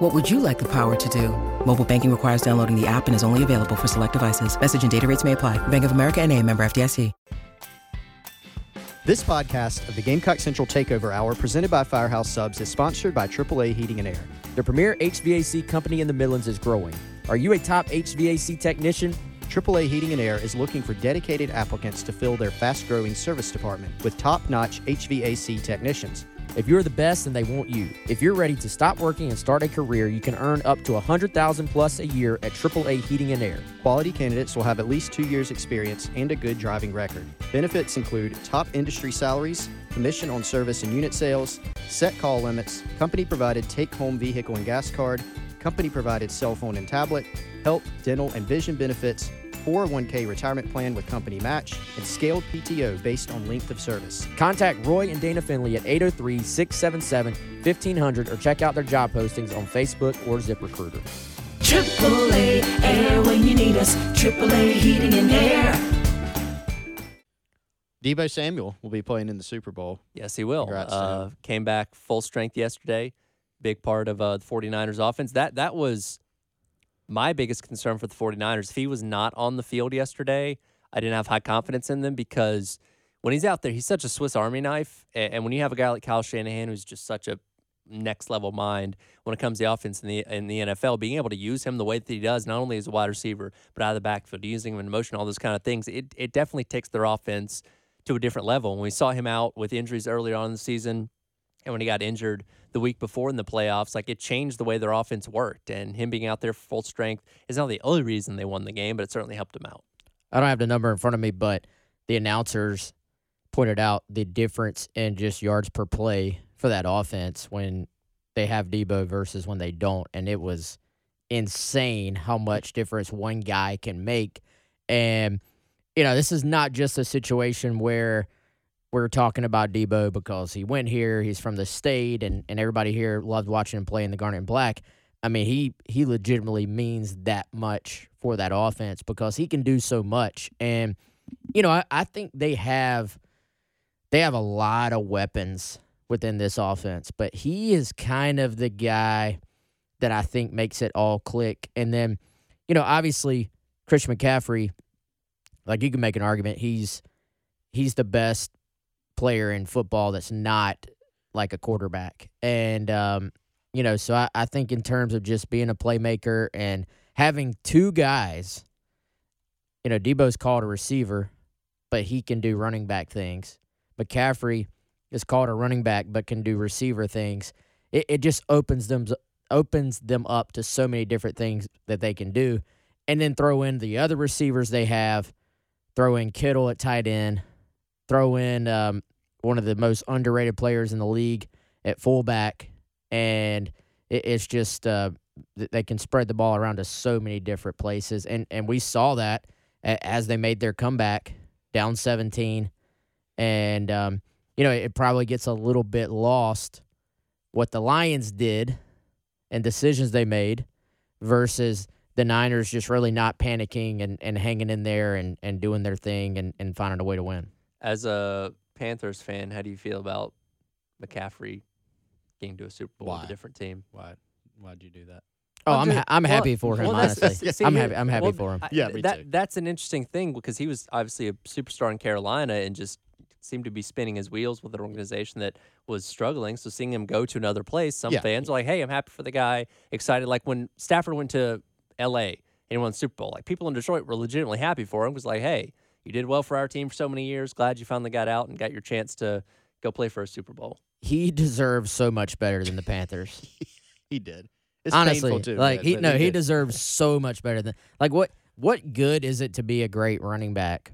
What would you like the power to do? Mobile banking requires downloading the app and is only available for select devices. Message and data rates may apply. Bank of America and a member FDIC. This podcast of the Gamecock Central Takeover Hour presented by Firehouse Subs is sponsored by AAA Heating and Air. The premier HVAC company in the Midlands is growing. Are you a top HVAC technician? AAA Heating and Air is looking for dedicated applicants to fill their fast growing service department with top notch HVAC technicians. If you're the best, then they want you. If you're ready to stop working and start a career, you can earn up to 100000 plus a year at AAA Heating and Air. Quality candidates will have at least two years' experience and a good driving record. Benefits include top industry salaries, commission on service and unit sales, set call limits, company provided take home vehicle and gas card, company provided cell phone and tablet, health, dental, and vision benefits, 401k retirement plan with company match, and scaled PTO based on length of service. Contact Roy and Dana Finley at 803 677 1500 or check out their job postings on Facebook or ZipRecruiter. AAA Air when you need us. AAA Heating and Air. Deebo Samuel will be playing in the Super Bowl. Yes, he will. Congrats Uh, came back full strength yesterday. Big part of uh, the 49ers offense. That that was my biggest concern for the 49ers. If he was not on the field yesterday, I didn't have high confidence in them because when he's out there, he's such a Swiss Army knife. And when you have a guy like Kyle Shanahan who's just such a next level mind when it comes to offense in the in the NFL, being able to use him the way that he does, not only as a wide receiver, but out of the backfield, using him in motion, all those kind of things, it it definitely takes their offense to a different level. When we saw him out with injuries earlier on in the season, and when he got injured the week before in the playoffs, like it changed the way their offense worked. And him being out there full strength is not the only reason they won the game, but it certainly helped them out. I don't have the number in front of me, but the announcers pointed out the difference in just yards per play for that offense when they have Deebo versus when they don't. And it was insane how much difference one guy can make. And, you know, this is not just a situation where we're talking about Deebo because he went here, he's from the state, and, and everybody here loved watching him play in the Garnet and Black. I mean, he he legitimately means that much for that offense because he can do so much. And, you know, I, I think they have they have a lot of weapons within this offense, but he is kind of the guy that I think makes it all click. And then, you know, obviously Chris McCaffrey, like you can make an argument, he's he's the best player in football that's not like a quarterback. And um, you know, so I, I think in terms of just being a playmaker and having two guys, you know, Deebo's called a receiver, but he can do running back things. McCaffrey is called a running back, but can do receiver things. It, it just opens them opens them up to so many different things that they can do, and then throw in the other receivers they have. Throw in Kittle at tight end. Throw in um, one of the most underrated players in the league at fullback, and it, it's just uh, they can spread the ball around to so many different places, and and we saw that as they made their comeback down 17, and um, you know it probably gets a little bit lost what the Lions did and decisions they made versus the Niners just really not panicking and, and hanging in there and, and doing their thing and, and finding a way to win. As a Panthers fan, how do you feel about McCaffrey getting to a Super Bowl with a different team? Why? Why'd you do that? Oh, Well, I'm ha- I'm well, happy for him. well, that's- honestly, see, I'm here- happy. I'm happy well, for him. I- Yeah, me that too. that's an interesting thing because he was obviously a superstar in Carolina and just seemed to be spinning his wheels with an organization that was struggling. So seeing him go to another place, some Yeah. fans are like, "Hey, I'm happy for the guy." Excited, like when Stafford went to L.A. and he won the Super Bowl. Like people in Detroit were legitimately happy for him. Was like, "Hey, you did well for our team for so many years. Glad you finally got out and got your chance to go play for a Super Bowl." He deserves so much better than the Panthers. He did. It's honestly, painful too. like but- he no, he did. deserves so much better than like what what good is it to be a great running back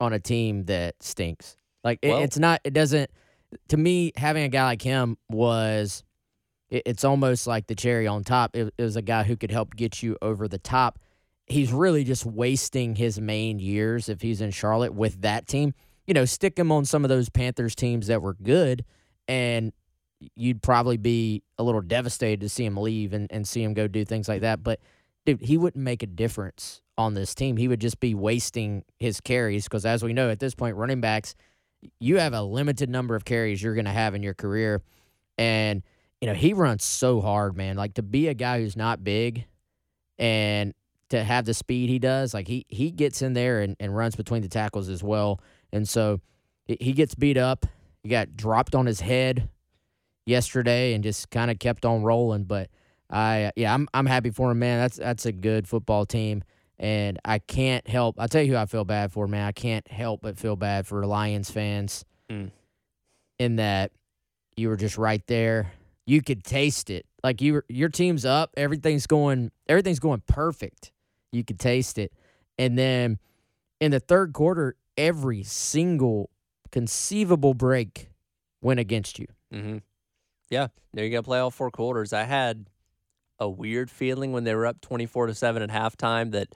on a team that stinks? Like it, Well- it's not. It doesn't. To me, having a guy like him was. It, it's almost like the cherry on top. It, it was a guy who could help get you over the top. He's really just wasting his main years if he's in Charlotte with that team. You know, stick him on some of those Panthers teams that were good, and you'd probably be a little devastated to see him leave and, and see him go do things like that. But dude, he wouldn't make a difference on this team. He would just be wasting his carries because, as we know, at this point, running backs, you have a limited number of carries you're going to have in your career. And, you know, he runs so hard, man. Like to be a guy who's not big and to have the speed he does, like he, he gets in there and, and runs between the tackles as well. And so he- gets beat up. He got dropped on his head yesterday and just kind of kept on rolling. But I, yeah, I'm I'm happy for him, man. That's that's a good football team, and I can't help. I'll tell you who I feel bad for, man. I can't help but feel bad for Lions fans, Mm. in that you were just right there. You could taste it, like you your team's up. Everything's going. Everything's going perfect. You could taste it, and then in the third quarter, every single conceivable break went against you. Mm-hmm. Yeah, there you to play all four quarters. I had a weird feeling when they were up twenty-four to seven at halftime that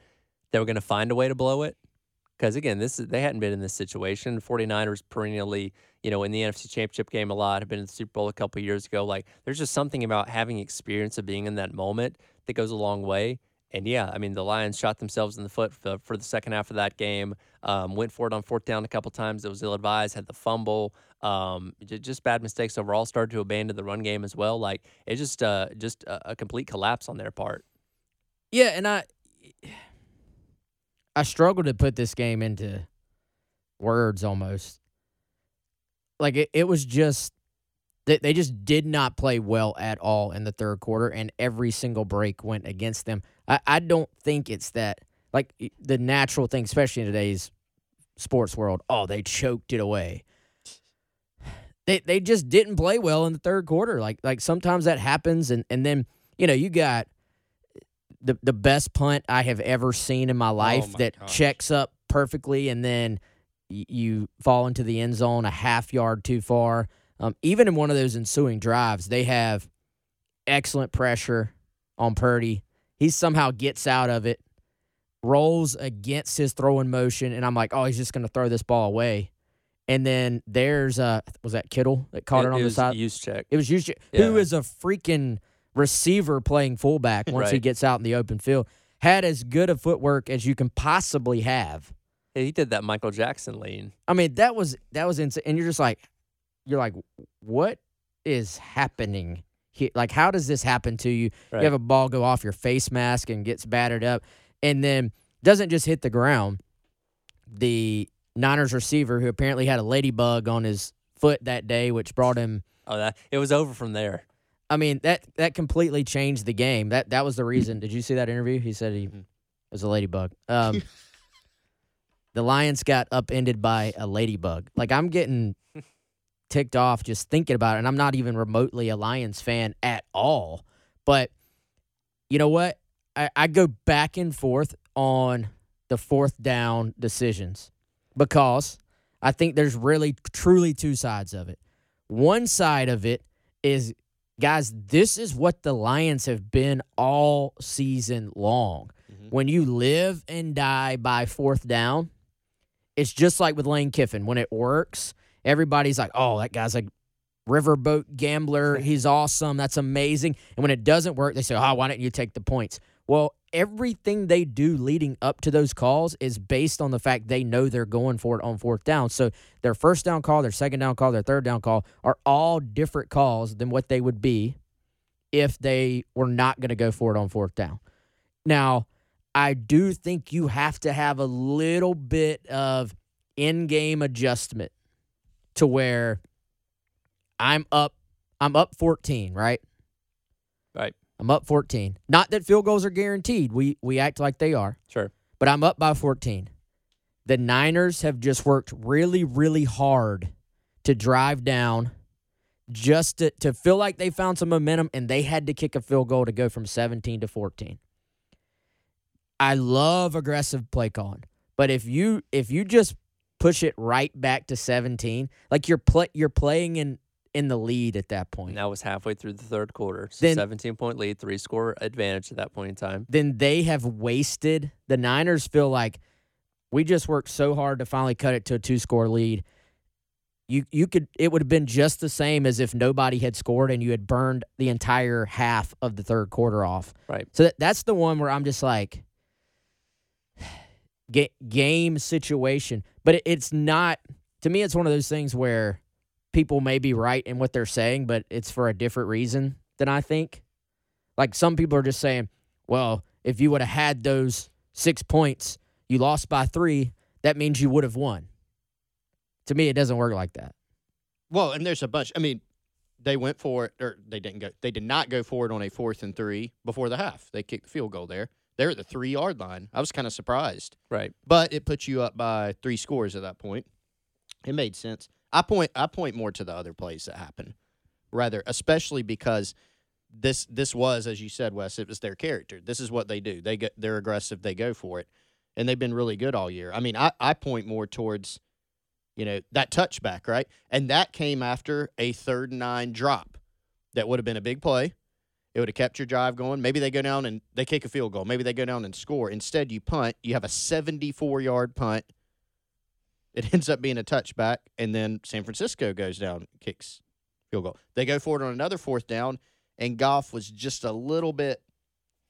they were going to find a way to blow it. Because again, this is they hadn't been in this situation. 49ers perennially, you know, in the NFC Championship game a lot, have been in the Super Bowl a couple years ago. Like, there's just something about having experience of being in that moment that goes a long way. And yeah, I mean, the Lions shot themselves in the foot for, for the second half of that game. Um, went for it on fourth down a couple times. It was ill advised. Had the fumble. Um, just bad mistakes overall. Started to abandon the run game as well. Like it just uh, just a, a complete collapse on their part. Yeah, and I I struggle to put this game into words almost. Like it, it was just they, they just did not play well at all in the third quarter and every single break went against them. I, I don't think it's that like the natural thing, especially in today's sports world, oh, they choked it away. They they just didn't play well in the third quarter. Like like sometimes that happens and, and then, you know, you got the the best punt I have ever seen in my life my that gosh. checks up perfectly, and then y- you fall into the end zone a half yard too far. Um, even in one of those ensuing drives, they have excellent pressure on Purdy. He somehow gets out of it, rolls against his throwing motion, and I'm like, oh, he's just going to throw this ball away. And then there's uh, was that Kittle that caught it, on the side? Juszczyk. It was usually Yeah. who is a freaking receiver playing fullback once he gets out in the open field. Had as good a footwork as you can possibly have. Yeah, he did that Michael Jackson lean. I mean, that was that was insane. And you're just like, you're like, what is happening Like, how does this happen to you? Right. You have a ball go off your face mask and gets battered up, and then doesn't just hit the ground. The Niners receiver, who apparently had a ladybug on his foot that day, which brought him Oh, that it was over from there. I mean that that completely changed the game. That that was the reason. Did you see that interview? He said he Mhm. was a ladybug. Um, the Lions got upended by a ladybug. Like I'm getting ticked off just thinking about it, and I'm not even remotely a Lions fan at all. But you know what? I, I go back and forth on the fourth down decisions because I think there's really truly two sides of it. One side of it is guys, this is what the Lions have been all season long. Mhm. When you live and die by fourth down, it's just like with Lane Kiffin. When it works, everybody's like, oh, that guy's a riverboat gambler. He's awesome. That's amazing. And when it doesn't work, they say, oh, why don't you take the points? Well, everything they do leading up to those calls is based on the fact they know they're going for it on fourth down. So their first down call, their second down call, their third down call are all different calls than what they would be if they were not going to go for it on fourth down. Now, I do think you have to have a little bit of in game adjustment to where I'm up I'm up 14, right? Right. I'm up 14. Not that field goals are guaranteed. We we act like they are Sure. but I'm up by 14. The Niners have just worked really, really hard to drive down just to, to feel like they found some momentum and they had to kick a field goal to go from 17 to 14. I love aggressive play calling, but if you if you just push it right back to 17, like you're play, you're playing in in the lead at that point. And that was halfway through the third quarter. So Then- 17 point lead, three score advantage at that point in time. then they have wasted. The Niners feel like we just worked so hard to finally cut it to a two score lead. You you could it would have been just the same as if nobody had scored and you had burned the entire half of the third quarter off. Right. So that, that's the one where I'm just like game situation, but it, it's not to me it's one of those things where people may be right in what they're saying, but it's for a different reason than I think. Like some people are just saying, well, if you would have had those six points, you lost by three, that means you would have won. To me, it doesn't work like that. Well, and there's a bunch. I mean, they went for it, or they didn't go. They did not go for it on a fourth and three before the half. They kicked the field goal there. They're at the three yard line. I was kind of surprised, Right. but it puts you up by three scores at that point. It made sense. I point. I point more to the other plays that happened, rather, especially because this this was, as you said, Wes. It was their character. This is what they do. They get they're aggressive. They go for it, and they've been really good all year. I mean, I I point more towards you know, that touchback, right? And that came after a third and nine drop. That would have been a big play. It would have kept your drive going. Maybe they go down and they kick a field goal. Maybe they go down and score. Instead, you punt. You have a 74 yard punt. It ends up being a touchback, and then San Francisco goes down, kicks field goal. They go forward on another fourth down, and Goff was just a little bit,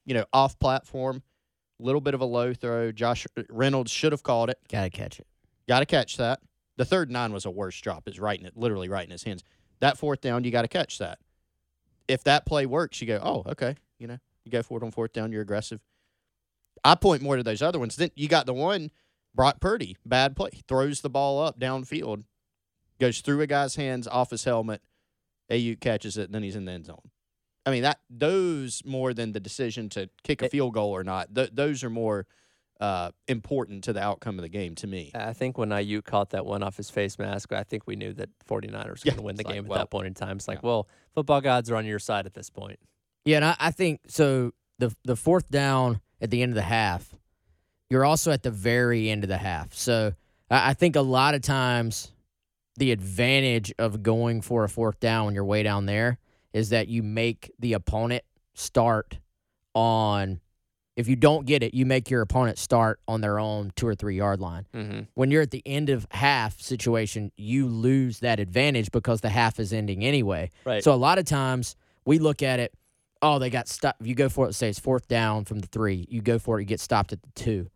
you know, off platform, A little bit of a low throw. Josh Reynolds should have called it. Got to catch it. Got to catch that. The third nine was a worse drop. It's right in it, literally right in his hands. That fourth down, you got to catch that. If that play works, you go, oh, okay. You know, you go for it on fourth down. You're aggressive. I point more to those other ones. Then you got the one, Brock Purdy, bad play, throws the ball up downfield, goes through a guy's hands, off his helmet. Aiyuk catches it, and then he's in the end zone. I mean that those more than the decision to kick a field goal or not. Th- those are more uh, important to the outcome of the game to me. I think when Aiyuk caught that one off his face mask, I think we knew that 49ers were Yeah, going to win the it's like, game at well, that point in time. It's like, yeah. well, football gods are on your side at this point. Yeah, and I, I think so. The the fourth down at the end of the half, you're also at the very end of the half. So I, I think a lot of times the advantage of going for a fourth down when you're way down there is that you make the opponent start on. If you don't get it, you make your opponent start on their own two or three yard line Mm-hmm. when you're at the end of half situation, you lose that advantage because the half is ending anyway. Right. So a lot of times we look at it, oh, they got stopped. You go for it, say it's fourth down from the three. You go for it, you get stopped at the two.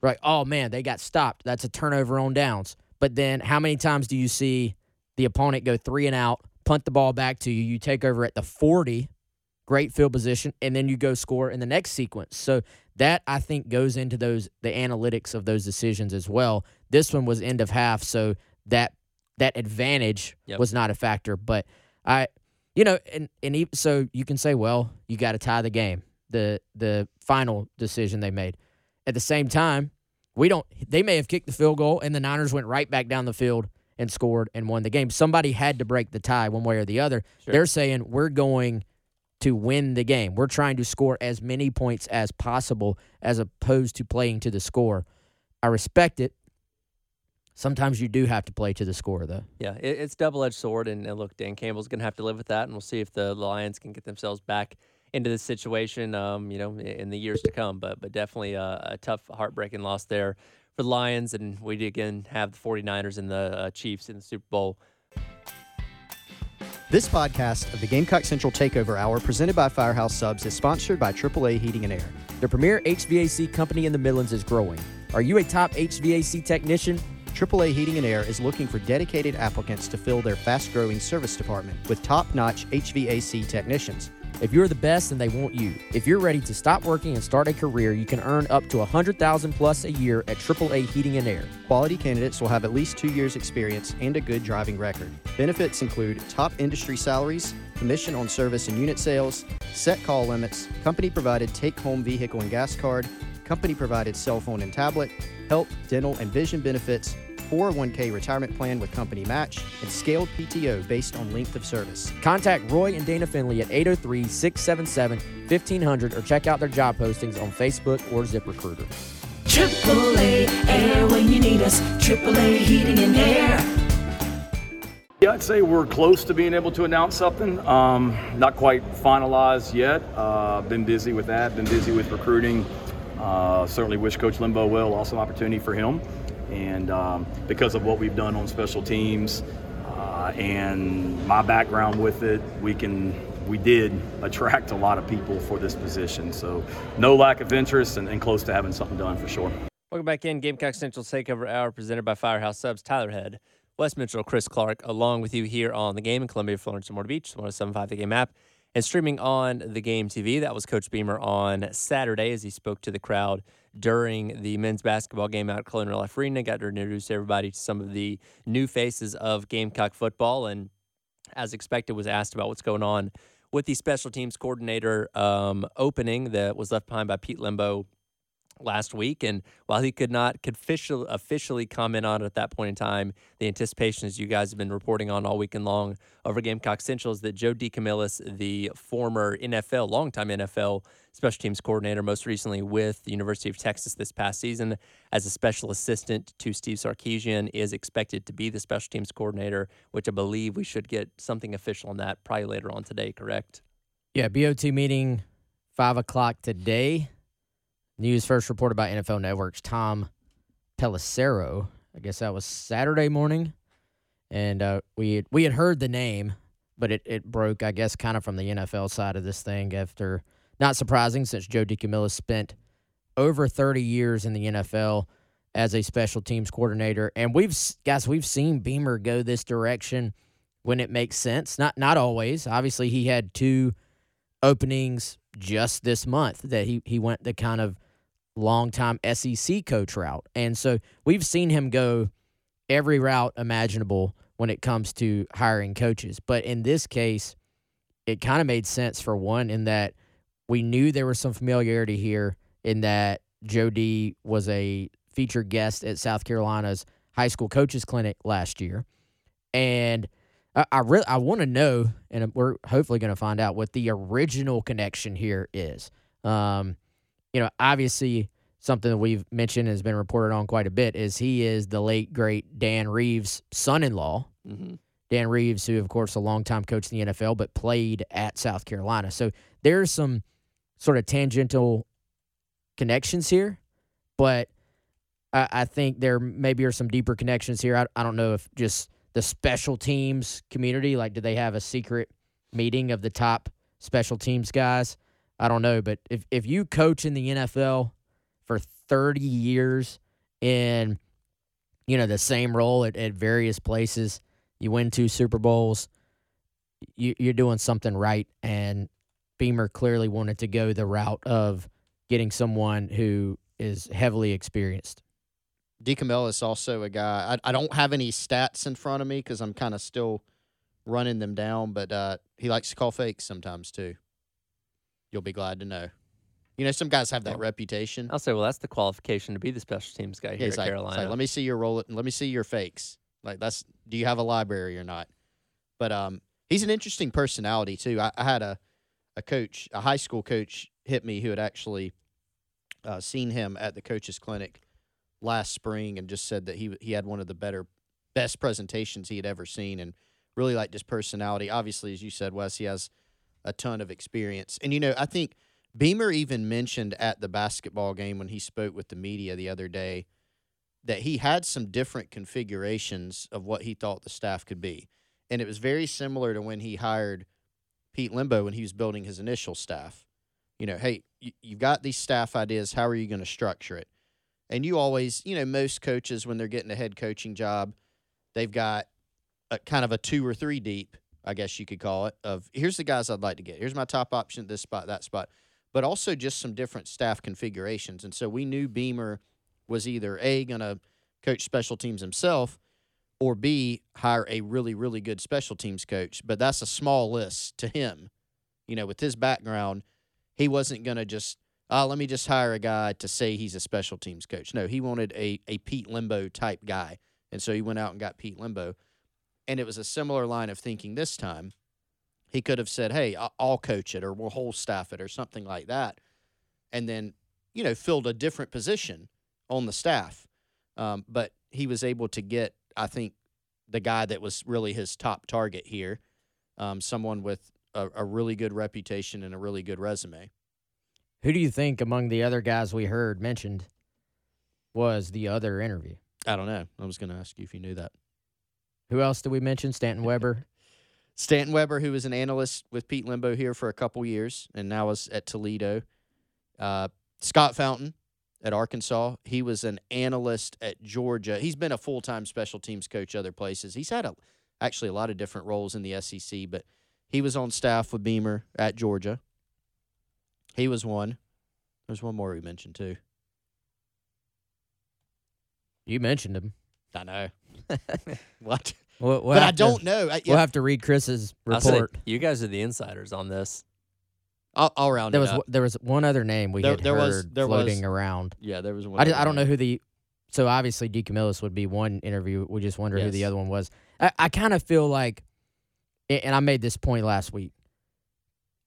Right. Oh man, they got stopped. That's a turnover on downs. But then how many times do you see the opponent go three and out, punt the ball back to you, you take over at the 40, great field position, and then you go score in the next sequence. So that I think goes into those the analytics of those decisions as well. This one was end of half, so that that advantage Yep. was not a factor. But I, you know, and and e- so you can say, well, you got to tie the game. The the final decision they made. At the same time, we don't. They may have kicked the field goal, and the Niners went right back down the field and scored and won the game. Somebody had to break the tie one way or the other. Sure. They're saying we're going to win the game. We're trying to score as many points as possible as opposed to playing to the score. I respect it. Sometimes you do have to play to the score, though. Yeah, it's double edged sword, and, look, Dan Campbell's going to have to live with that, and we'll see if the Lions can get themselves back into this situation, um, you know, in the years to come. But but definitely a, a tough, heartbreaking loss there for the Lions, and we again have the 49ers and the uh, Chiefs in the Super Bowl. This podcast of the Gamecock Central Takeover Hour, presented by Firehouse Subs, is sponsored by AAA Heating and Air. The premier HVAC company in the Midlands is growing. Are you a top HVAC technician? AAA Heating and Air is looking for dedicated applicants to fill their fast growing service department with top notch HVAC technicians. If you're the best, then they want you. If you're ready to stop working and start a career, you can earn up to 100000 plus a year at AAA Heating and Air. Quality candidates will have at least two years' experience and a good driving record. Benefits include top industry salaries, commission on service and unit sales, set call limits, company provided take home vehicle and gas card, company provided cell phone and tablet, health, dental, and vision benefits, 401k retirement plan with company match, and scaled PTO based on length of service. Contact Roy and Dana Finley at 803 677 1500 or check out their job postings on Facebook or ZipRecruiter. Triple A air when you need us. Triple A heating and air. Yeah, I'd say we're close to being able to announce something. Um, not quite finalized yet. Uh, been busy with that. Been busy with recruiting. Uh, certainly wish Coach Lembo well. Awesome opportunity for him, and um, because of what we've done on special teams uh, and my background with it, we can we did attract a lot of people for this position. So, no lack of interest and, and close to having something done for sure. Welcome back in Gamecock Central's Takeover Hour presented by Firehouse Subs. Tyler Head, Wes Mitchell, Chris Clark, along with you here on the game in Columbia, Florence, and Myrtle Beach, 1075 the game app, and streaming on the game TV. That was Coach Beamer on Saturday as he spoke to the crowd during the men's basketball game out at Colonial Life Arena. Got to introduce everybody to some of the new faces of Gamecock football, and as expected, was asked about what's going on with the special teams coordinator um, opening that was left behind by Pete Lembo last week. And while he could not officially, comment on it at that point in time, the anticipation, as you guys have been reporting on all weekend long over Gamecock Central, is that Joe DeCamillis, the former NFL, longtime NFL special teams coordinator, most recently with the University of Texas this past season as a special assistant to Steve Sarkisian, is expected to be the special teams coordinator, which I believe we should get something official on that probably later on today, correct? Yeah, BOT meeting five o'clock today. News first reported by NFL Network's Tom Pelissero. I guess that was Saturday morning, and uh, we had, we had heard the name, but it, it broke, I guess, kind of from the NFL side of this thing. After not surprising, since Joe DeCamillis spent over 30 years in the NFL as a special teams coordinator, and we've guys we've seen Beamer go this direction when it makes sense. Not not always. Obviously, he had two openings just this month that he he went the kind of longtime SEC coach route. And so we've seen him go every route imaginable when it comes to hiring coaches. But in this case, it kind of made sense for one in that we knew there was some familiarity here in that Joe D was a featured guest at South Carolina's high school coaches clinic last year. And I, really I want to know, and we're hopefully going to find out what the original connection here is. Um, you know, obviously something that we've mentioned has been reported on quite a bit is he is the late great Dan Reeves' son-in-law. Mm-hmm. Dan Reeves, who of course a longtime coach in the NFL, but played at South Carolina. So there's some sort of tangential connections here, but I, I think there maybe are some deeper connections here. I, I don't know if just the special teams community, like, do they have a secret meeting of the top special teams guys? I don't know, but if if you coach in the NFL 30 years in you know the same role at, at various places, you win two Super Bowls, you, you're doing something right. And Beamer clearly wanted to go the route of getting someone who is heavily experienced. DeCamillis also a guy. I, I don't have any stats in front of me because I'm kind of still running them down, but uh, he likes to call fakes sometimes too. You'll be glad to know. You know, some guys have that Well, reputation. I'll say, well, that's the qualification to be the special teams guy Yeah, here it's at like, Carolina. like, let me see your roll. Let me see your fakes. Like that's. Do you have a library or not? But um, he's an interesting personality too. I, I had a a coach, a high school coach, hit me who had actually uh, seen him at the coaches clinic last spring and just said that he he had one of the better, best presentations he had ever seen, and really liked his personality. Obviously, as you said, Wes, he has a ton of experience, and you know, I think Beamer even mentioned at the basketball game when he spoke with the media the other day that he had some different configurations of what he thought the staff could be. And it was very similar to when he hired Pete Lembo when he was building his initial staff. You know, hey, you, you've got these staff ideas. How are you going to structure it? And you always, you know, most coaches, when they're getting a head coaching job, they've got a kind of a two or three deep, I guess you could call it, of here's the guys I'd like to get. Here's my top option at this spot, that spot. But also just some different staff configurations. And so we knew Beamer was either A, going to coach special teams himself, or B, hire a really, really good special teams coach. But that's a small list to him. You know, with his background, he wasn't going to just, uh, let me just hire a guy to say he's a special teams coach. No, he wanted a, a Pete Lembo type guy. And so he went out and got Pete Lembo. And it was a similar line of thinking this time. He could have said, hey, I'll coach it or we'll whole staff it or something like that. And then, you know, filled a different position on the staff. Um, but he was able to get, I think, the guy that was really his top target here, um, someone with a, a really good reputation and a really good resume. Who do you think among the other guys we heard mentioned was the other interview? I don't know. I was going to ask you if you knew that. Who else did we mention? Stanton Weber. Stanton Weber, who was an analyst with Pete Lembo here for a couple years and now is at Toledo. Uh, Scott Fountain at Arkansas. He was an analyst at Georgia. He's been a full time special teams coach other places. He's had a, actually a lot of different roles in the SEC, but he was on staff with Beamer at Georgia. He was one. There's one more we mentioned too. You mentioned him. I know. what? We'll, we'll but I don't know. I, We'll have to read Chris's I'll say, report. you guys are the insiders on this. I'll, I'll round There it was up. there was one other name we There- had there heard was- there was- floating around. yeah, there was one. I, just, other I don't know who the so obviously DeCamillis would be one interview. We just wonder who the other one was. I, I kind of feel like, and I made this point last week.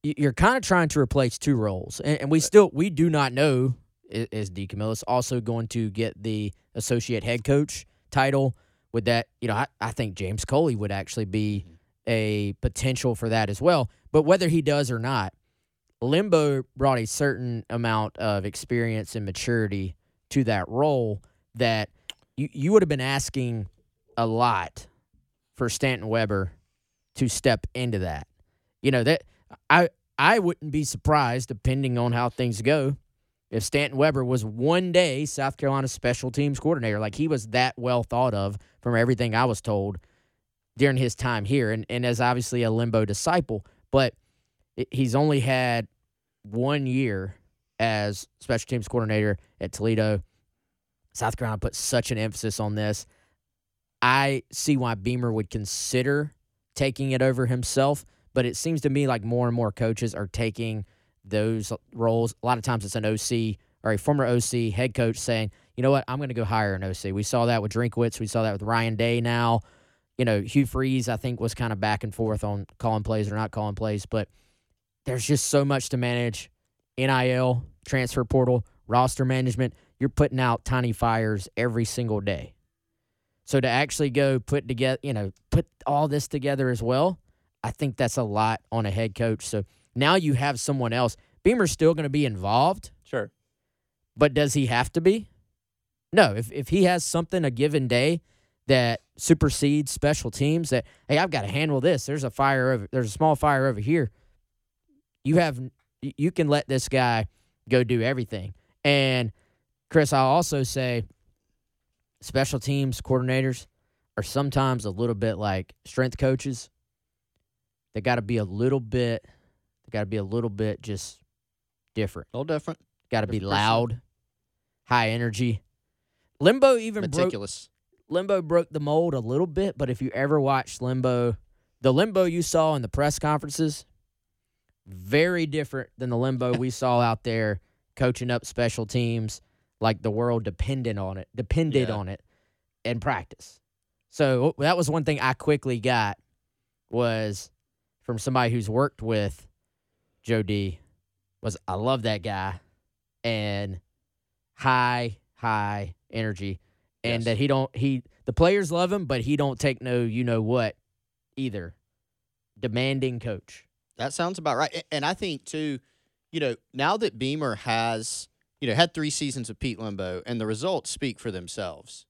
You're kind of trying to replace two roles, and, and we still we do not know i- is DeCamillis also going to get the associate head coach title. With that, you know, I, I think James Coley would actually be mm-hmm. a potential for that as well. But whether he does or not, Lembo brought a certain amount of experience and maturity to that role that you, you would have been asking a lot for Stanton Weber to step into that. You know, that I I wouldn't be surprised, depending on how things go, if Stanton Weber was one day South Carolina special teams coordinator. Like he was that well thought of from everything I was told during his time here, and, and as obviously a Lembo disciple, but he's only had one year as special teams coordinator at Toledo. South Carolina put such an emphasis on this. I see why Beamer would consider taking it over himself, but it seems to me like more and more coaches are taking those roles. A lot of times it's an OC or a former OC head coach saying, you know what, I'm going to go hire an OC. We saw that with Drinkwitz. We saw that with Ryan Day now. You know, Hugh Freeze, I think, was kind of back and forth on calling plays or not calling plays, but there's just so much to manage. NIL, transfer portal, roster management. You're putting out tiny fires every single day. So to actually go put together, you know, put all this together as well, I think that's a lot on a head coach. So now you have someone else. Beamer's still going to be involved, Sure. but does he have to be? No. If if he has something a given day that supersedes special teams, that hey, I've got to handle this. There's a fire over. There's a small fire over here. You have you can let this guy go do everything. And Chris, I'll also say special teams coordinators are sometimes a little bit like strength coaches. They got to be a little bit got to be a little bit just different. A little different. Got to be loud, high energy. Lembo even broke Meticulous. Lembo broke the mold a little bit, but if you ever watched Lembo, the Lembo you saw in the press conferences, very different than the Lembo we saw out there coaching up special teams like the world depended on it, depended Yeah. on it in practice. So that was one thing I quickly got was from somebody who's worked with Joe D was I love that guy and high high energy and Yes. that he don't he the players love him but he don't take no you know what either demanding coach That sounds about right. And I think too, you know, now that Beamer has, you know, had three seasons of Pete Lembo and the results speak for themselves.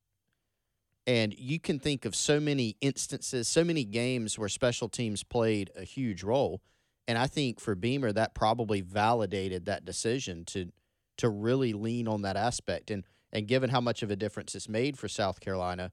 And you can think of so many instances, so many games where special teams played a huge role. And I think for Beamer that probably validated that decision to to really lean on that aspect. And and given how much of a difference it's made for South Carolina,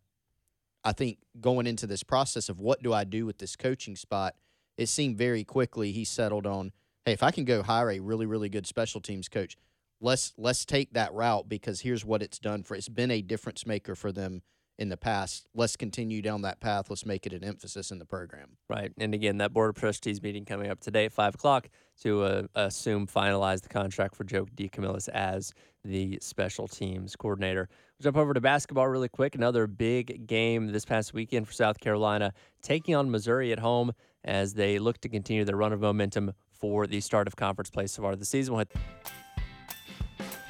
I think going into this process of what do I do with this coaching spot, it seemed very quickly he settled on, hey, if I can go hire a really, really good special teams coach, let's let's take that route because here's what it's done for it's been a difference maker for them in the past. Let's continue down that path. Let's make it an emphasis in the program. Right. And again, that Board of Trustees meeting coming up today at 5 o'clock to uh, assume finalize the contract for Joe DeCamillis as the special teams coordinator. We'll jump over to basketball really quick. Another big game this past weekend for South Carolina, taking on Missouri at home as they look to continue their run of momentum for the start of conference play so far this season. We'll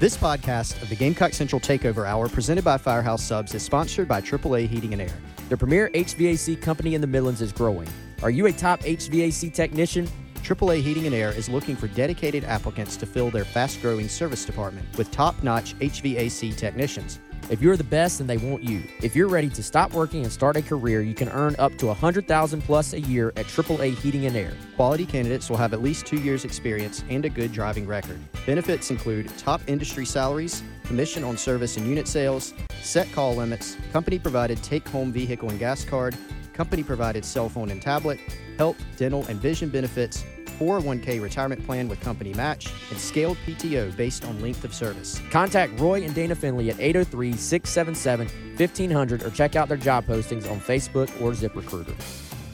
This podcast of the Gamecock Central Takeover Hour, presented by Firehouse Subs, is sponsored by AAA Heating and Air. The premier HVAC company in the Midlands is growing. Are you a top HVAC technician? AAA Heating and Air is looking for dedicated applicants to fill their fast growing service department with top notch HVAC technicians. If you're the best, then they want you. If you're ready to stop working and start a career, you can earn up to 100000 plus a year at AAA Heating and Air. Quality candidates will have at least two years' experience and a good driving record. Benefits include top industry salaries, commission on service and unit sales, set call limits, company provided take home vehicle and gas card, company provided cell phone and tablet, health, dental, and vision benefits, 401k retirement plan with company match, and scaled PTO based on length of service. Contact Roy and Dana Finley at 803 677 1500 or check out their job postings on Facebook or ZipRecruiter.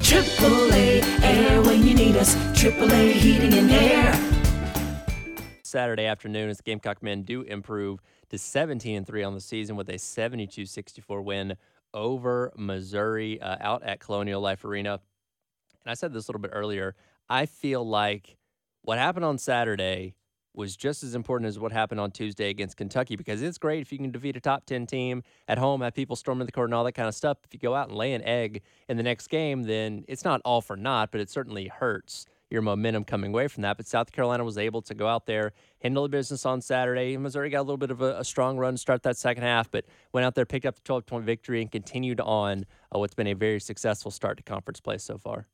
AAA Air when you need us. AAA Heating and Air. Saturday afternoon as the Gamecock men do improve to 17 and 3 on the season with a 72-64 win over Missouri uh, out at Colonial Life Arena. And I said this a little bit earlier. I feel like what happened on Saturday was just as important as what happened on Tuesday against Kentucky because it's great if you can defeat a top 10 team at home, have people storming the court and all that kind of stuff. If you go out and lay an egg in the next game, then it's not all for naught, but it certainly hurts your momentum coming away from that. But South Carolina was able to go out there, handle the business on Saturday. Missouri got a little bit of a, a strong run to start that second half, but went out there, picked up the 12 point victory, and continued on uh, what's been a very successful start to conference play so far.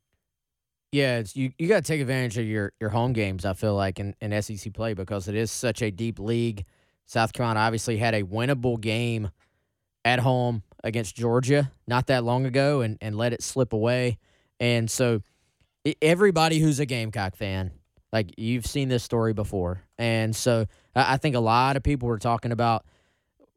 Yeah, it's, you you got to take advantage of your your home games. I feel like in, in SEC play because it is such a deep league. South Carolina obviously had a winnable game at home against Georgia not that long ago and and let it slip away. And so everybody who's a Gamecock fan, like you've seen this story before, and so I think a lot of people were talking about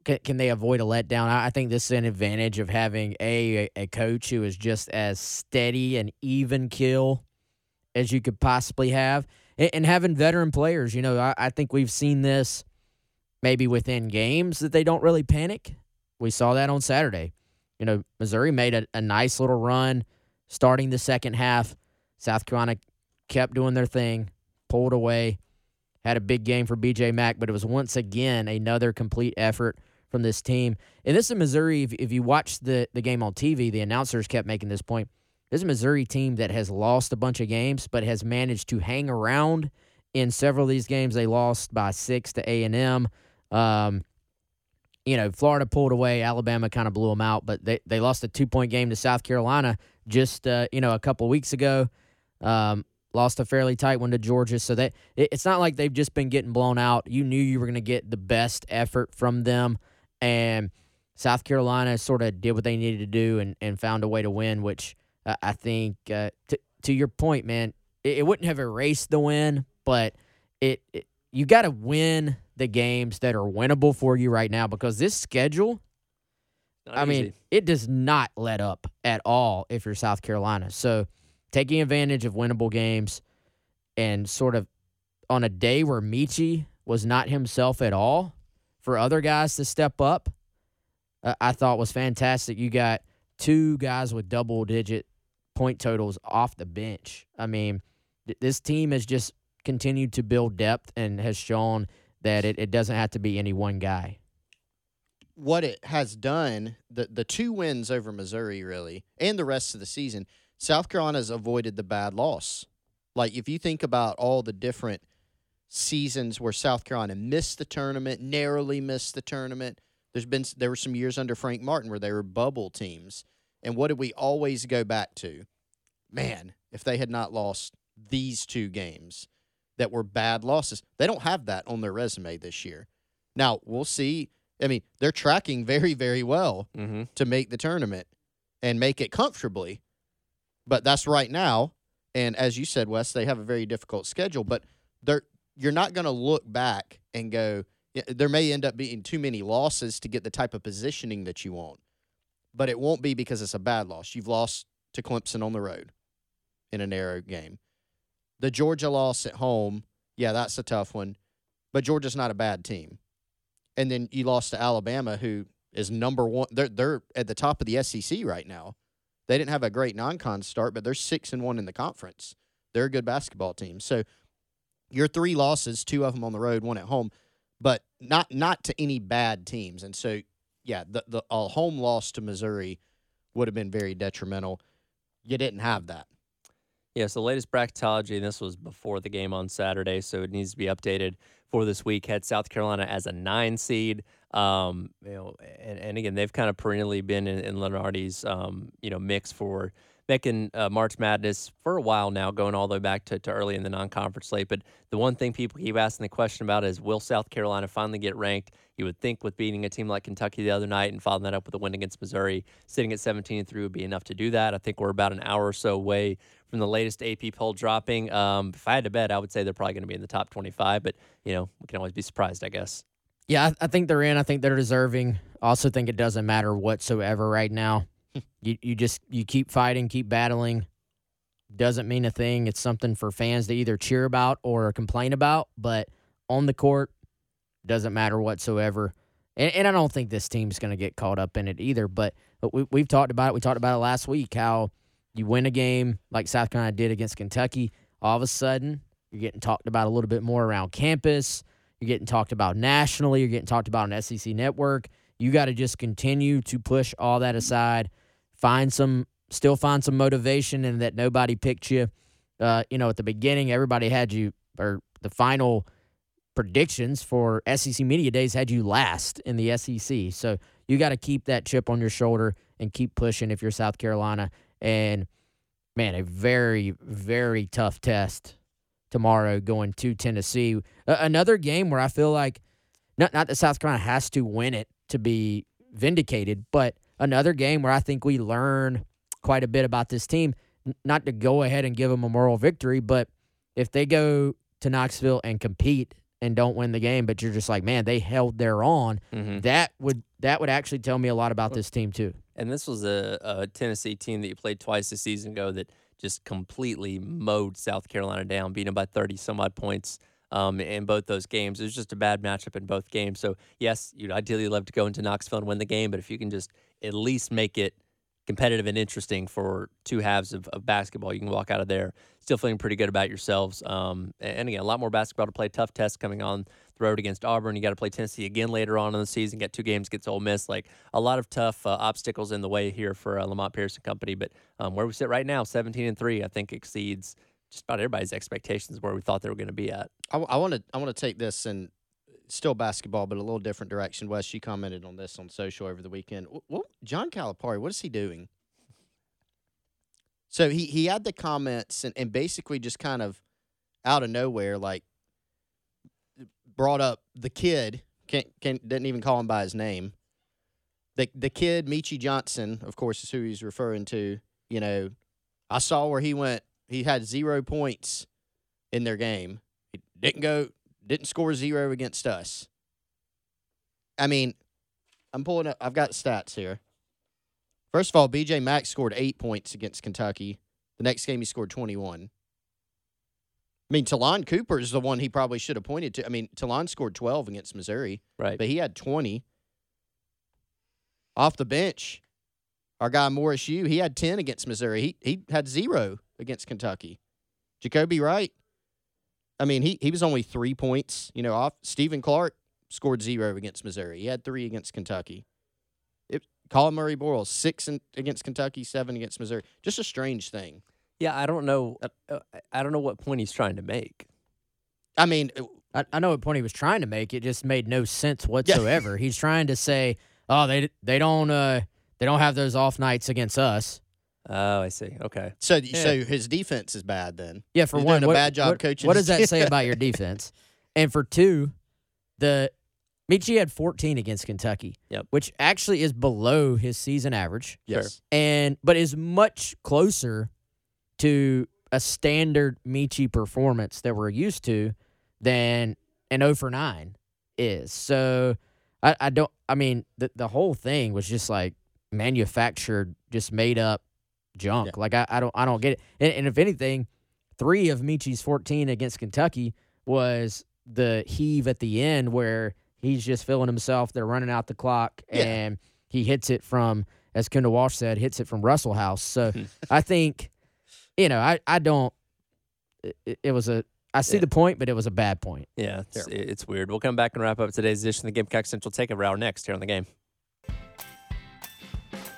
can, can they avoid a letdown? I I think this is an advantage of having a, a coach who is just as steady and even kill as you could possibly have, and, and having veteran players. You know, I, I think we've seen this maybe within games that they don't really panic. We saw that on Saturday. You know, Missouri made a, a nice little run starting the second half. South Carolina kept doing their thing, pulled away, had a big game for BJ Mack, but it was once again another complete effort from this team. And this is Missouri. If, if you watch the, the game on TV, the announcers kept making this point. This is a Missouri team that has lost a bunch of games, but has managed to hang around in several of these games. They lost by six to A and M. Um, you know, Florida pulled away. Alabama kind of blew them out, but they, they lost a two point game to South Carolina just uh, you know a couple weeks ago. Um, lost a fairly tight one to Georgia, so that it, it's not like they've just been getting blown out. You knew you were going to get the best effort from them, and South Carolina sort of did what they needed to do and, and found a way to win, which uh, I think uh, to to your point, man, it, it wouldn't have erased the win, but it, it you got to win the games that are winnable for you right now because this schedule. Not I easy. mean, it does not let up at all if you're South Carolina. So, taking advantage of winnable games and sort of on a day where Meechie was not himself at all, for other guys to step up, uh, I thought was fantastic. You got two guys with double digit point totals off the bench. I mean, th- this team has just continued to build depth and has shown that it, it doesn't have to be any one guy. what it has done, the the two wins over Missouri really, and the rest of the season, South Carolina's avoided the bad loss. Like if you think about all the different seasons where South Carolina missed the tournament, narrowly missed the tournament, there's been there were some years under Frank Martin where they were bubble teams. And what did we always go back to? Man, if they had not lost these two games that were bad losses, they don't have that on their resume this year. Now, we'll see. I mean, they're tracking very, very well mm-hmm. to make the tournament and make it comfortably. But that's right now. And as you said, Wes, they have a very difficult schedule. But they're you're not going to look back and go. There may end up being too many losses to get the type of positioning that you want, but it won't be because it's a bad loss. You've lost to Clemson on the road in a narrow game. The Georgia loss at home, yeah, that's a tough one. But Georgia's not a bad team. And then you lost to Alabama, who is number one. They're they're at the top of the SEC right now. They didn't have a great non-con start, but they're six and one in the conference. They're a good basketball team. So your three losses, two of them on the road, one at home, but not not to any bad teams. And so yeah, the the a home loss to Missouri would have been very detrimental. You didn't have that. Yeah, so the latest bracketology, and this was before the game on Saturday, so it needs to be updated for this week. Had South Carolina as a nine seed. Um, you know, and, and again, they've kind of perennially been in, in Lunardi's um, you know mix for making uh, March Madness for a while now, going all the way back to, to early in the non-conference slate. But the one thing people keep asking the question about is, will South Carolina finally get ranked? You would think with beating a team like Kentucky the other night and following that up with a win against Missouri, sitting at 17 and three would be enough to do that. I think we're about an hour or so away from the latest AP poll dropping. Um, if I had to bet, I would say they're probably going to be in the top 25. But you know, we can always be surprised, I guess. Yeah, I, I think they're in. I think they're deserving. Also, think it doesn't matter whatsoever right now. you you just you keep fighting, keep battling. Doesn't mean a thing. It's something for fans to either cheer about or complain about. But on the court, doesn't matter whatsoever. And, and I don't think this team's going to get caught up in it either. But, but we, we've talked about it. We talked about it last week. How you win a game like South Carolina did against Kentucky, all of a sudden you're getting talked about a little bit more around campus. You're getting talked about nationally. You're getting talked about on SEC Network. You got to just continue to push all that aside. Find some, still find some motivation, and that nobody picked you. Uh, you know, at the beginning, everybody had you, or the final predictions for SEC Media Days had you last in the SEC. So you got to keep that chip on your shoulder and keep pushing if you're South Carolina. And man, a very, very tough test tomorrow going to Tennessee. Another game where I feel like not not that South Carolina has to win it to be vindicated, but another game where I think we learn quite a bit about this team. Not to go ahead and give them a moral victory, but if they go to Knoxville and compete and don't win the game, but you're just like, man, they held their own. Mm-hmm. That would that would actually tell me a lot about this team too. And this was a, a Tennessee team that you played twice this season ago that just completely mowed South Carolina down, beating them by 30 some odd points um, in both those games. It was just a bad matchup in both games. So, yes, you'd ideally love to go into Knoxville and win the game, but if you can just at least make it competitive and interesting for two halves of, of basketball, you can walk out of there still feeling pretty good about yourselves. Um, and again, a lot more basketball to play. Tough test coming on the road against Auburn. You got to play Tennessee again later on in the season. Get two games against Ole Miss. Like a lot of tough uh, obstacles in the way here for uh, Lamont Paris and Company. But um, where we sit right now, 17 and three, I think exceeds just about everybody's expectations where we thought they were going to be at. I want to I want to take this and still basketball, but a little different direction. Wes, you commented on this on social over the weekend. Wh- What John Calipari? What is he doing? So he he had the comments and, and basically just kind of out of nowhere, like brought up the kid. Can't can't, didn't even call him by his name. The the kid Meechie Johnson, of course, is who he's referring to. You know, I saw where he went. He had zero points in their game. He didn't go, didn't score zero against us. I mean, I'm pulling up. I've got stats here. First of all, BJ Mack scored eight points against Kentucky. The next game, he scored 21. I mean, Ta'Lon Cooper is the one he probably should have pointed to. I mean, Ta'Lon scored 12 against Missouri, Right. but he had 20. Off the bench, our guy Morris Yu, he had 10 against Missouri. He he had zero against Kentucky. Jacobi Wright, I mean, he, he was only three points, you know, off. Stephen Clark scored zero against Missouri. He had three against Kentucky. It, Collin Murray Boyle, six in, against Kentucky, seven against Missouri. Just a strange thing. Yeah, I don't know. Uh, I don't know what point he's trying to make. I mean, I, I know what point he was trying to make. It just made no sense whatsoever. He's trying to say, "Oh, they they don't uh they don't have those off nights against us." Oh, I see. Okay. so so his defense is bad then. Yeah, for He's one, doing a what, bad job what- coaching What does that say about your defense? And for two, the Meechie had 14 against Kentucky, Yep. which actually is below his season average, Yes. and but is much closer to a standard Meechie performance that we're used to than an 0 for 9 is. So I, I don't. I mean, the the whole thing was just like manufactured, just made up junk. Like I, I don't I don't get it. And, and if anything, three of Meechie's 14 against Kentucky was the heave at the end where he's just feeling himself. They're running out the clock, Yeah. and he hits it from, as Kendall Walsh said, hits it from Russell House. So I think, you know, I I don't. It, it was a. I see Yeah. the point, but it was a bad point. Yeah, it's, it's weird. We'll come back and wrap up today's edition of the Gamecock Central Takeover Hour next here on the game.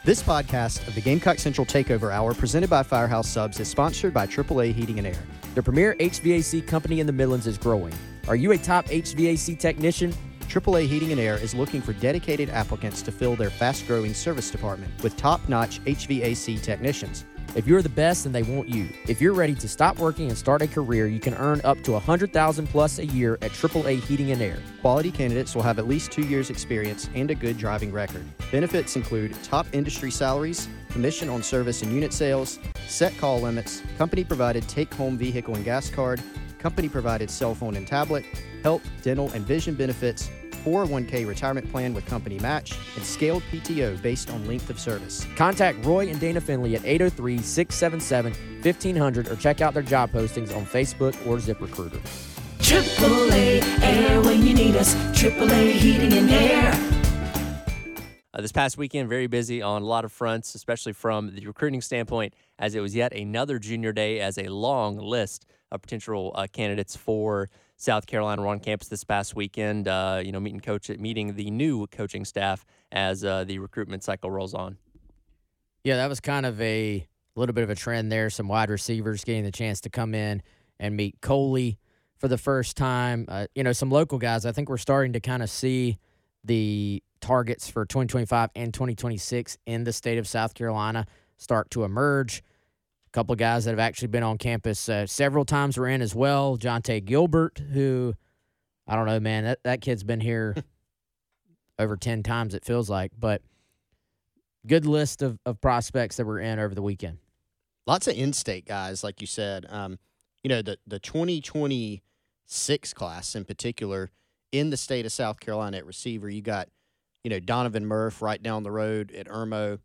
This podcast of the Gamecock Central Takeover Hour, presented by Firehouse Subs, is sponsored by AAA Heating and Air. The premier HVAC company in the Midlands is growing. Are you a top HVAC technician? AAA Heating and Air is looking for dedicated applicants to fill their fast growing service department with top notch HVAC technicians. If you're the best, then they want you. If you're ready to stop working and start a career, you can earn up to 100000 plus a year at AAA Heating and Air. Quality candidates will have at least two years' experience and a good driving record. Benefits include top industry salaries, commission on service and unit sales, set call limits, company provided take home vehicle and gas card, company provided cell phone and tablet, health, dental, and vision benefits, 401k retirement plan with company match, and scaled PTO based on length of service. Contact Roy and Dana Finley at 803 677 1500 or check out their job postings on Facebook or ZipRecruiter. AAA Air when you need us. AAA Heating and Air. Uh, this past weekend, very busy on a lot of fronts, especially from the recruiting standpoint, as it was yet another junior day as a long list of potential uh, candidates for South Carolina were on campus this past weekend. Uh, you know, meeting coach, meeting the new coaching staff as uh, the recruitment cycle rolls on. Yeah, that was kind of a little bit of a trend there. Some wide receivers getting the chance to come in and meet Coley for the first time. Uh, you know, some local guys. I think we're starting to kind of see the targets for 2025 and 2026 in the state of South Carolina start to emerge. Couple of guys that have actually been on campus uh, several times were in as well. Jonte Gilbert, who I don't know, man, that, that kid's been here over 10 times, it feels like. But good list of, of prospects that were in over the weekend. Lots of in-state guys, like you said. Um, you know, the the 2026 class in particular in the state of South Carolina at receiver, you got, you know, Donovan Murph right down the road at Irmo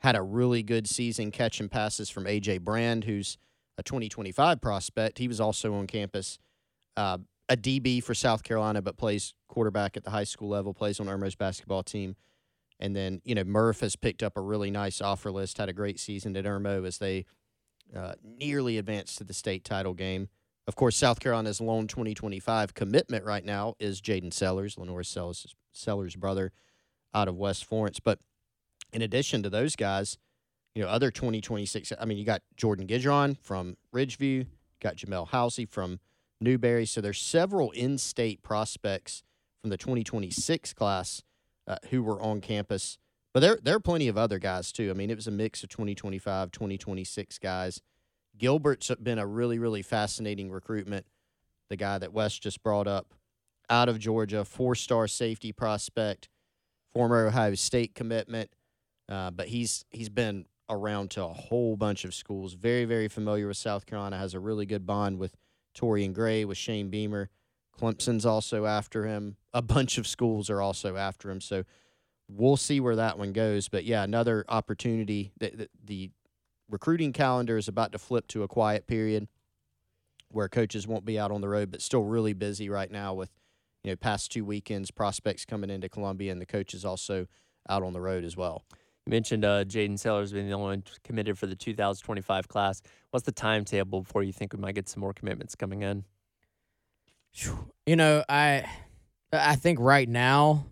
had a really good season catching passes from AJ Brand, who's a 2025 prospect. He was also on campus, uh, a DB for South Carolina, but plays quarterback at the high school level, plays on Irmo's basketball team. And then, you know, Murph has picked up a really nice offer list, had a great season at Irmo as they uh, nearly advanced to the state title game. Of course, South Carolina's lone 2025 commitment right now is Jaden Sellers, LaNorris Sellers, Sellers' brother out of West Florence. But in addition to those guys, you know, other 2026, I mean, you got Jordan Gidron from Ridgeview, got Jamel Housey from Newberry. So there's several in state prospects from the 2026 class uh, who were on campus. But there, there are plenty of other guys, too. I mean, it was a mix of 2025, 2026 guys. Gilbert's been a really, really fascinating recruitment. The guy that West just brought up out of Georgia, four star safety prospect, former Ohio State commitment. Uh, but he's he's been around to a whole bunch of schools. Very, very familiar with South Carolina. Has a really good bond with Torrian Gray, with Shane Beamer. Clemson's also after him. A bunch of schools are also after him. So we'll see where that one goes. But yeah, another opportunity. The, the, the recruiting calendar is about to flip to a quiet period where coaches won't be out on the road, but still really busy right now with you know past two weekends, prospects coming into Columbia, and the coaches also out on the road as well. You mentioned uh, Jaden Sellers being the only one committed for the 2025 class. What's the timetable before you think we might get some more commitments coming in? You know, I I think right now,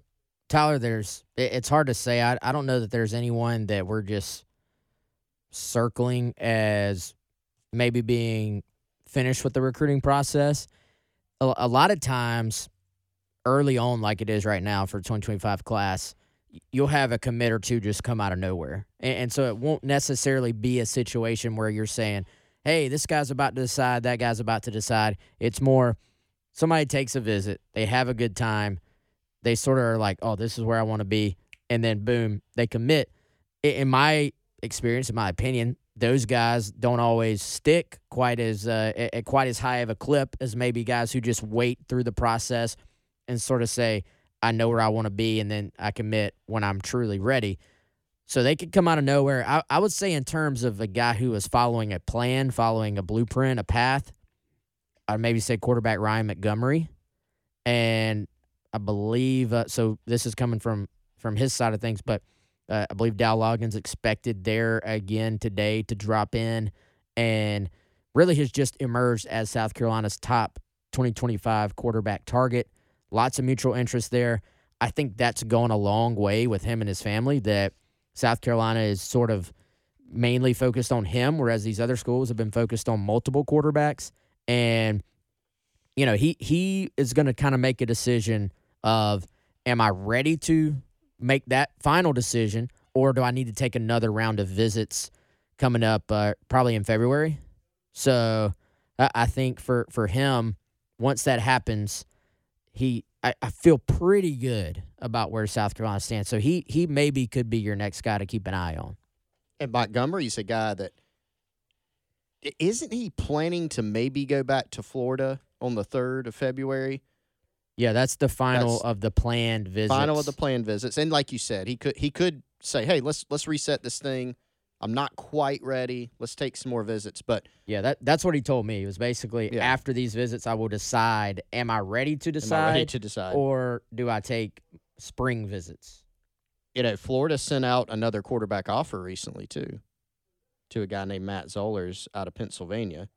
Tyler, there's it- it's hard to say. I I don't know that there's anyone that we're just circling as maybe being finished with the recruiting process. A, a lot of times, early on, like it is right now for 2025 class, you'll have a commit or two just come out of nowhere, and, and so it won't necessarily be a situation where you're saying, "Hey, this guy's about to decide, that guy's about to decide." It's more somebody takes a visit, they have a good time, they sort of are like, "Oh, this is where I want to be," and then boom, they commit. In my experience, in my opinion, those guys don't always stick quite as uh, at quite as high of a clip as maybe guys who just wait through the process and sort of say, "I know where I want to be," and then I commit when I'm truly ready. So they could come out of nowhere. I, I would say, in terms of a guy who is following a plan, following a blueprint, a path, I'd maybe say quarterback Ryan Montgomery, and I believe uh, so. This is coming from from his side of things, but uh, I believe Dowell Loggins expected there again today to drop in, and really has just emerged as South Carolina's top 2025 quarterback target. Lots of mutual interest there. I think that's gone a long way with him and his family. That South Carolina is sort of mainly focused on him, whereas these other schools have been focused on multiple quarterbacks. And you know, he he is going to kind of make a decision of, am I ready to make that final decision, or do I need to take another round of visits coming up, uh, probably in February? So I, I think for for him, once that happens, he I, I feel pretty good about where South Carolina stands. So he he maybe could be your next guy to keep an eye on. And Montgomery's a guy that isn't he planning to maybe go back to Florida on the third of February? Yeah, that's the final That's of the planned visits. Final of the planned visits. And like you said, he could he could say, Hey, let's let's reset this thing. I'm not quite ready. Let's take some more visits. But Yeah, that that's what he told me. It was basically Yeah. after these visits, I will decide: am I ready to am I decide, ready to decide? or do I take spring visits? you know, Florida sent out another quarterback offer recently too, to a guy named Matt Zollers out of Pennsylvania.